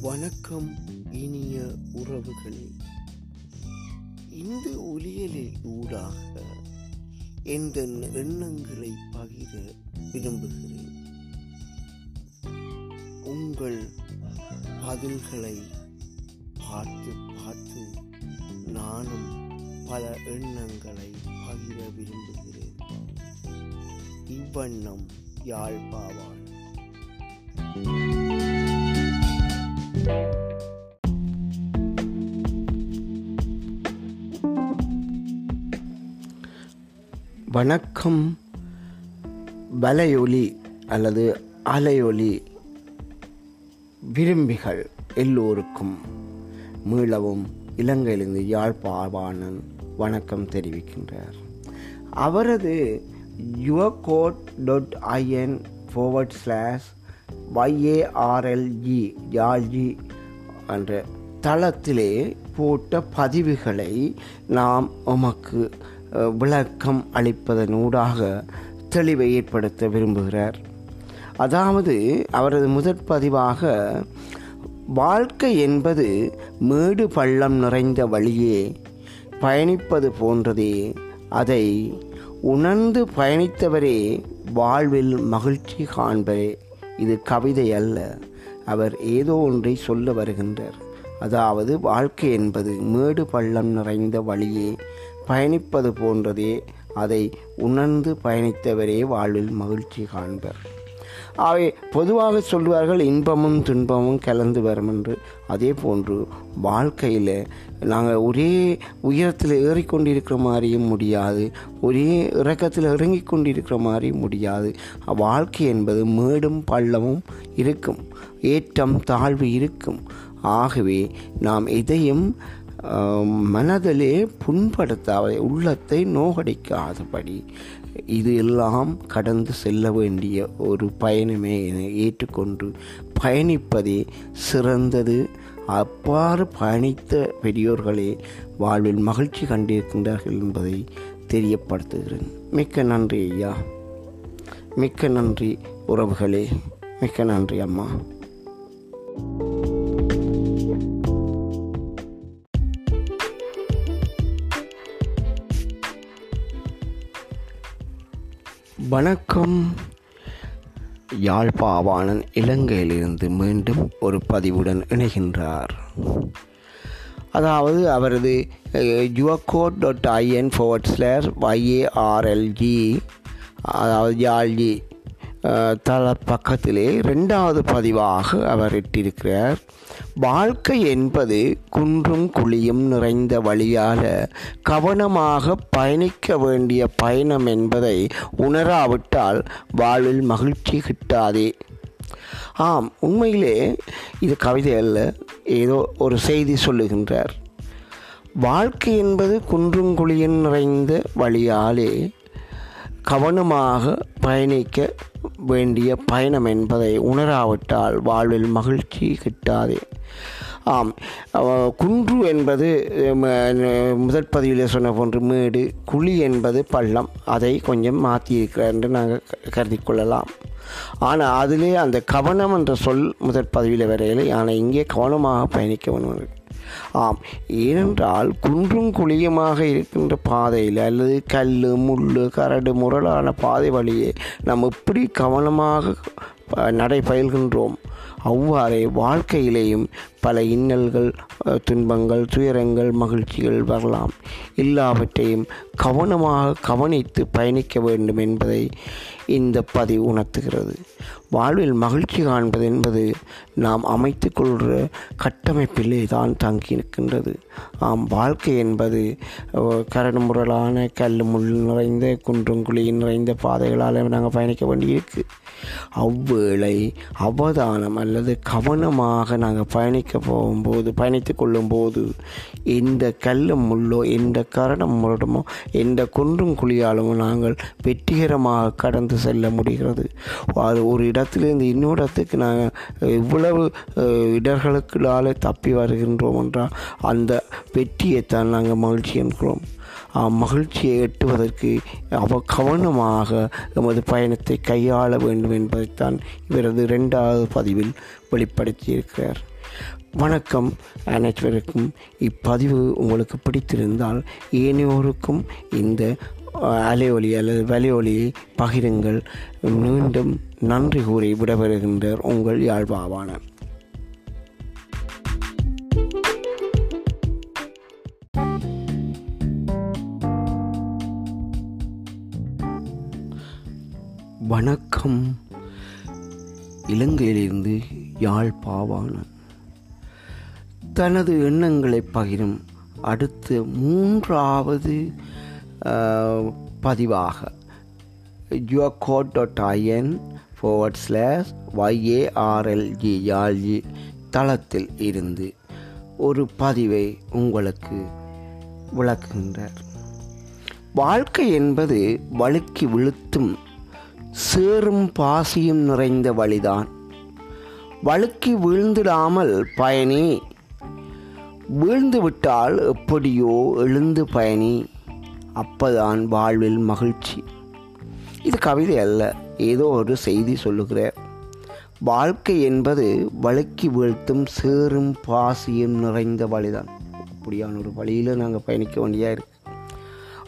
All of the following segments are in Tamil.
வணக்கம் இனிய உறவுகளே. இந்த ஒலியலில் ஊடாக எந்த எண்ணங்களை பகிர விரும்புகிறேன்? உங்கள் பதில்களை பார்த்து பார்த்து நானும் பல எண்ணங்களை பகிர விரும்புகிறேன். இவ்வண்ணம் யாழ்ப்பாவான். வணக்கம். வலையொலி அல்லது அலையொலி விரும்பிகள் எல்லோருக்கும் மீளவும் இலங்கையிலிருந்து யாழ்ப்பாணன் வணக்கம் தெரிவிக்கின்றார். அவரது YourQuote dot I N forward slash Y A R L E யாழ்ஜி என்ற தளத்திலே போட்ட பதிவுகளை நாம் உமக்கு விளக்கம் அளிப்பதனூடாக தெளிவை ஏற்படுத்த விரும்புகிறார். அதாவது அவரது முதற் பதிவாக வாழ்க்கை என்பது மேடு பள்ளம் நிறைந்த வழியே பயணிப்பது போன்றதே அதை உணர்ந்து பயணித்தவரே வாழ்வில் மகிழ்ச்சி காண்பரே. இது கவிதை அல்ல. அவர் ஏதோ ஒன்றை சொல்ல வருகின்றார். அதாவது வாழ்க்கை என்பது மேடு பள்ளம் நிறைந்த வழியே பயணிப்பது போன்றதே அதை உணர்ந்து பயணித்தவரே வாழ்வில் மகிழ்ச்சி காண்பர். அவை பொதுவாக சொல்வார்கள் இன்பமும் துன்பமும் கலந்து வரும் என்று அதே போன்று வாழ்க்கையில் நாங்கள் ஒரே உயரத்தில் ஏறிக்கொண்டிருக்கிற மாதிரியும் முடியாது ஒரே இறக்கத்தில் இறங்கி கொண்டிருக்கிற மாதிரியும் முடியாது. வாழ்க்கை என்பது மேடும் பள்ளமும் இருக்கும் ஏற்றம் தாழ்வு இருக்கும். ஆகவே நாம் எதையும் மனதிலே புண்படுத்தாத உள்ளத்தை நோகடிக்காதபடி இது எல்லாம் கடந்து செல்ல வேண்டிய ஒரு பயணமே என ஏற்றுக்கொண்டு பயணிப்பதே சிறந்தது. அவ்வாறு பயணித்த பெரியோர்களே வாழ்வில் மகிழ்ச்சி கண்டிருக்கின்றார்கள் என்பதை தெரியப்படுத்துகிறேன். மிக்க நன்றி ஐயா. மிக்க நன்றி உறவுகளே. மிக்க நன்றி அம்மா. வணக்கம். யாழ்ப்பாவாணன் இலங்கையிலிருந்து மீண்டும் ஒரு பதிவுடன் இணைகின்றார். அதாவது அவரது YourQuote dot I N forward slash Y A R L G அதாவது யாழ்ஜி தள பக்கத்திலே ரெண்டாவது பதிவாக அவர் இட்டிருக்கிறார். வாழ்க்கை என்பது குன்றும் குழியும் நிறைந்த வழியால கவனமாக பயணிக்க வேண்டிய பயணம் என்பதை உணராவிட்டால் வாழ்வில் மகிழ்ச்சி கிட்டாதே. ஆம் உண்மையிலே இது கவிதை அல்ல ஏதோ ஒரு செய்தி சொல்லுகின்றார். வாழ்க்கை என்பது குன்றும் குழியும் நிறைந்த வழியாலே கவனமாக பயணிக்க வேண்டிய பயணம் என்பதை உணராவிட்டால் வாழ்வில் மகிழ்ச்சி கிட்டாதே. ஆம். குன்று என்பது ம, முதற் பதிவில் சொன்ன போன்று மேடு குழி என்பது பள்ளம். அதை கொஞ்சம் மாற்றியிருக்கிறார் என்று நாங்கள் கருதி கொள்ளலாம். ஆனால் அதிலே அந்த கவனம் என்ற சொல் முதற் பதிவில் வரையிலே. ஆனால் இங்கே கவனமாக பயணிக்க வேண்டும் ஆம். ஏனென்றால் குன்றும் குழியுமாக இருக்கின்ற பாதையில் அல்லது கல் முள் கரடு முரளான பாதை வழியே நாம் எப்படி கவனமாக ப- நடை பயில்கின்றோம் அவ்வாறே வாழ்க்கையிலேயும் பல இன்னல்கள் துன்பங்கள் துயரங்கள் மகிழ்ச்சிகள் வரலாம். எல்லாவற்றையும் கவனமாக கவனித்து பயணிக்க வேண்டும் என்பதை இந்த பதிவு உணர்த்துகிறது. வாழ்வில் மகிழ்ச்சி காண்பது என்பது நாம் அமைத்து கொள்கிற கட்டமைப்பிலே தான் தங்கி இருக்கின்றது ஆம் வாழ்க்கை என்பது கரடுமுரலான கரடு கல் முள் நிறைந்த குன்றும் குழியும் நிறைந்த பாதைகளால் நாங்கள் பயணிக்க வேண்டியிருக்கு. அவ்வேளை அவதானம் அல்லது கவனமாக நாங்கள் பயணிக்க போகும்போது பயணித்து கொள்ளும்போது எந்த கல்லும் முள்ளோ எந்த கரடம் முரடமோ எந்த குன்றும் குழியாலும் நாங்கள் வெற்றிகரமாக கடந்து செல்ல முடிகிறது. அது ஒரு இடத்திலிருந்து இன்னொரு இடத்துக்கு நாங்கள் இவ்வளவு இடர்களுக்குள்ளாலே தப்பி வருகின்றோம் என்றால் அந்த வெற்றியைத்தான் நாங்கள் மகிழ்ச்சி என்கிறோம். மகிழ்ச்சியை எட்டுவதற்கு அவ கவனமாக எமது பயணத்தை கையாள வேண்டும் என்பதைத்தான் இவரது இரண்டாவது பதிவில் வெளிப்படுத்தியிருக்கிறார். வணக்கம் அனைவருக்கும். இப்பதிவு உங்களுக்கு பிடித்திருந்தால் ஏனையோருக்கும் இந்த அலை அலையொலி அல்லது வலையொலியை பகிருங்கள். மீண்டும் நன்றி கூறி விடைபெறுகின்றார் உங்கள் யாழ்ப்பாவான வணக்கம். இலங்கையிலிருந்து யாழ் தனது எண்ணங்களை பகிரும் அடுத்த மூன்றாவது பதிவாக. பதிவாக YourQuote dot I N forward slash Y A R L G யாழ்ஜி தளத்தில் இருந்து ஒரு பதிவை உங்களுக்கு விளக்குகின்றார். வாழ்க்கை என்பது வழுக்கி விழுத்தும் சேறும் பாசியும் நிறைந்த வழிதான். வழுக்கி வீழ்ந்திடாமல் பயணி வீழ்ந்து விட்டால் எப்படியோ எழுந்து பயணி அப்பதான் வாழ்வில் மகிழ்ச்சி. இது கவிதை அல்ல ஏதோ ஒரு செய்தி சொல்லுகிறார். வாழ்க்கை என்பது வழுக்கி வீழ்த்தும் சேறும் பாசியும் நிறைந்த வழிதான். அப்படியான ஒரு வழியில் நாங்கள் பயணிக்க வேண்டியா இருக்கு.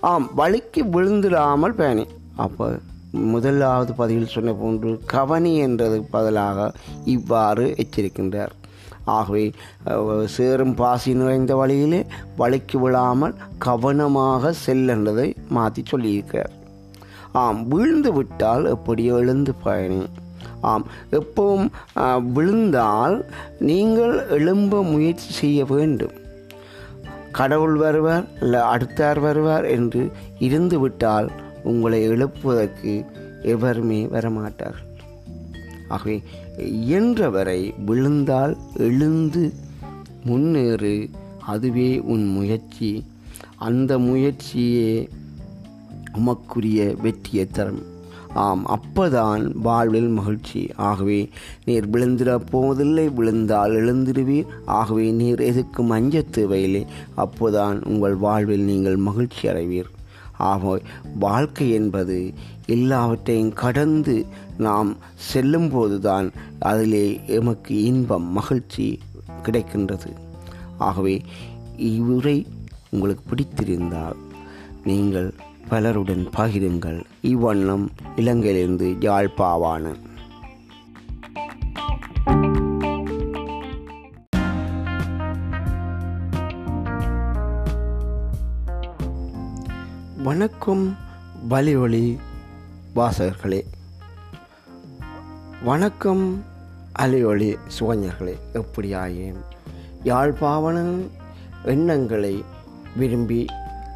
ஆம் வழுக்கி விழுந்துடாமல் பயணி. அப்போ முதலாவது பதிவில் சொன்ன போன்று கவனி என்றதுக்கு பதிலாக இவ்வாறு எச்சரிக்கின்றார். ஆகவே அஹ், சேரும் பாசி நிறைந்த வழியிலே வழுக்கி விழாமல் கவனமாக செல்லன்றதை மாற்றி சொல்லியிருக்கிறார். ஆம் விழுந்து விட்டால் எப்படியோ எழுந்து பயணி. ஆம் எப்பவும் அஹ், விழுந்தால் நீங்கள் எழும்ப முயற்சி செய்ய வேண்டும். கடவுள் வருவார் இல்லை அடுத்தார் வருவார் என்று இருந்து விட்டால் உங்களை எழுப்புவதற்கு எவருமே வரமாட்டார்கள். ஆகவே இயன்றவரை விழுந்தால் எழுந்து முன்னேறு அதுவே உன் முயற்சி. அந்த முயற்சியே உமக்குரிய வெற்றியை தரும். ஆம் அப்பதான் வாழ்வில் மகிழ்ச்சி. ஆகவே நீர் விழுந்திட போவதில்லை விழுந்தால் எழுந்திருவீர் ஆகவே நீர் எதுக்கும் அஞ்ச தேவையில்லை அப்போதான் உங்கள் வாழ்வில் நீங்கள் மகிழ்ச்சி அடைவீர். ஆக வாழ்க்கை என்பது எல்லாவற்றையும் கடந்து நாம் செல்லும்போதுதான் அதிலே எமக்கு இன்பம் மகிழ்ச்சி கிடைக்கின்றது. ஆகவே இவ்வுரை உங்களுக்கு பிடித்திருந்தால் நீங்கள் பலருடன் பகிருங்கள். இவ்வண்ணம் இலங்கையிலிருந்து யாழ்ப்பாவான வணக்கம். வலிவொலி வாசகர்களே. வணக்கம் அலையொலி சுவஞர்களே எப்படியாயேன் யாழ்ப்பாவனன் எண்ணங்களை விரும்பி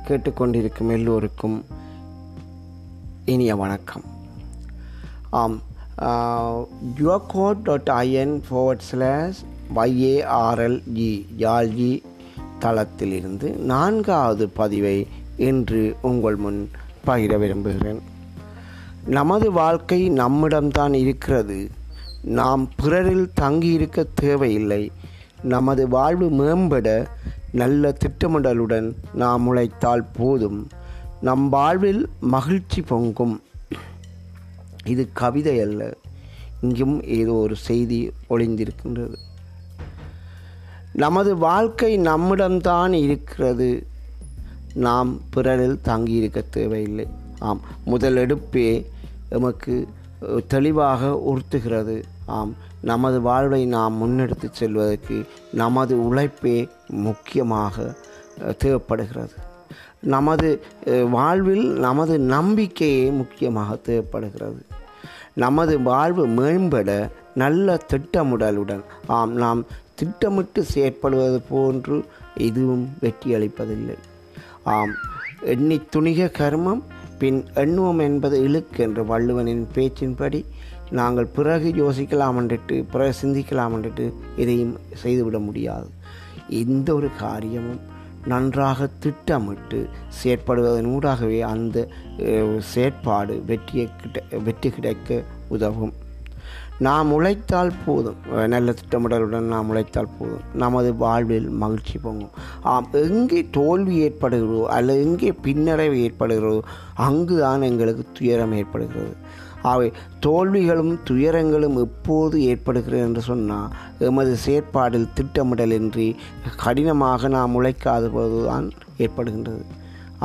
கேட்டுக்கொண்டிருக்கும் எல்லோருக்கும் இனிய வணக்கம். ஆம் YourQuote dot I N forward slash Y A R L E யாழ்இ தளத்திலிருந்து நான்காவது பதிவை இன்று உங்கள் முன் பகிர விரும்புகிறேன். நமது வாழ்க்கை நம்மிடம்தான் இருக்கிறது. நாம் பிறரில் தங்கியிருக்க தேவையில்லை. நமது வாழ்வு மேம்பட நல்ல திட்டமிடலுடன் நாம் உழைத்தால் போதும். நம் வாழ்வில் மகிழ்ச்சி பொங்கும். இது கவிதை அல்ல. இங்கும் ஏதோ ஒரு செய்தி ஒளிந்திருக்கின்றது. நமது வாழ்க்கை நம்மிடம்தான் இருக்கிறது. நாம் பிறரில் தங்கியிருக்க தேவையில்லை. ஆம். முதலெடுப்பே எமக்கு தெளிவாக உறுத்துகிறது. ஆம். நமது வாழ்வை நாம் முன்னெடுத்து செல்வதற்கு நமது உழைப்பே முக்கியமாக தேவைப்படுகிறது. நமது வாழ்வில் நமது நம்பிக்கையே முக்கியமாக தேவைப்படுகிறது. நமது வாழ்வு மேம்பட நல்ல திட்டமிடலுடன் ஆம் நாம் திட்டமிட்டு செயற்படுவது போன்று இதுவும் வெற்றியளிப்பதில்லை. ஆம். எண்ணி துணிக கர்மம் பின் எண்ணுவோம் என்பது இழுக்கு என்ற வள்ளுவனின் பேச்சின்படி நாங்கள் பிறகு யோசிக்கலாம் என்றிட்டு பிறகு சிந்திக்கலாம் என்றிட்டு இதையும் செய்துவிட முடியாது. எந்த ஒரு காரியமும் நன்றாக திட்டமிட்டு செயற்படுவதன் ஊடாகவே அந்த செயற்பாடு வெற்றியை கிட்ட வெற்றி கிடைக்க உதவும். நாம் உழைத்தால் போதும். நல்ல திட்டமிடலுடன் நாம் உழைத்தால் போதும். நமது வாழ்வில் மகிழ்ச்சி பொங்கும். ஆம் எங்கே தோல்வி ஏற்படுகிறதோ அல்லது எங்கே பின்னடைவு ஏற்படுகிறதோ அங்குதான் எங்களுக்கு துயரம் ஏற்படுகிறது. அவை தோல்விகளும் துயரங்களும் எப்போது ஏற்படுகிறது என்று சொன்னால் எமது செயற்பாடில் திட்டமிடலின்றி கடினமாக நாம் உழைக்காத போதுதான் ஏற்படுகின்றது.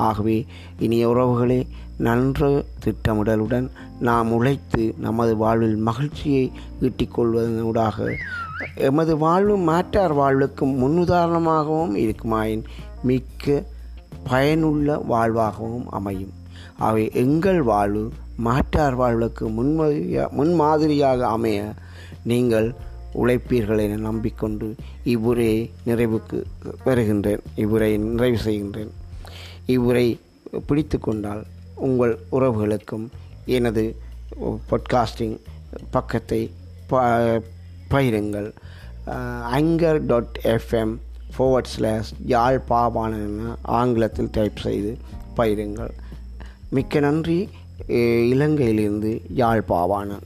ஆகவே இனிய உறவுகளே நன்று திட்டமிடலுடன் நாம் உழைத்து நமது வாழ்வில் மகிழ்ச்சியை ஈட்டிக் கொள்வதனூடாக எமது வாழ்வு மாற்றார் வாழ்வுக்கும் முன்னுதாரணமாகவும் இருக்குமாயின் மிக்க பயனுள்ள வாழ்வாகவும் அமையும். அவை எங்கள் வாழ்வு மாற்றார் வாழ்வுக்கு முன்மாதிரியா முன்மாதிரியாக அமைய நீங்கள் உழைப்பீர்கள் என நம்பிக்கொண்டு இவ்வுரையை நிறைவுக்கு வருகின்றேன். இவ்வுரையை நிறைவு செய்கின்றேன். இவ்வுரை பிடித்து கொண்டால் உங்கள் உறவுகளுக்கும் எனது பாட்காஸ்டிங் பக்கத்தை ப பகிருங்கள். Anchor dot F M forward slash யாழ் பாபான என ஆங்கிலத்தில் டைப் செய்து பயிருங்கள் மிக்க நன்றி. இலங்கையிலிருந்து யாழ் பாவானன்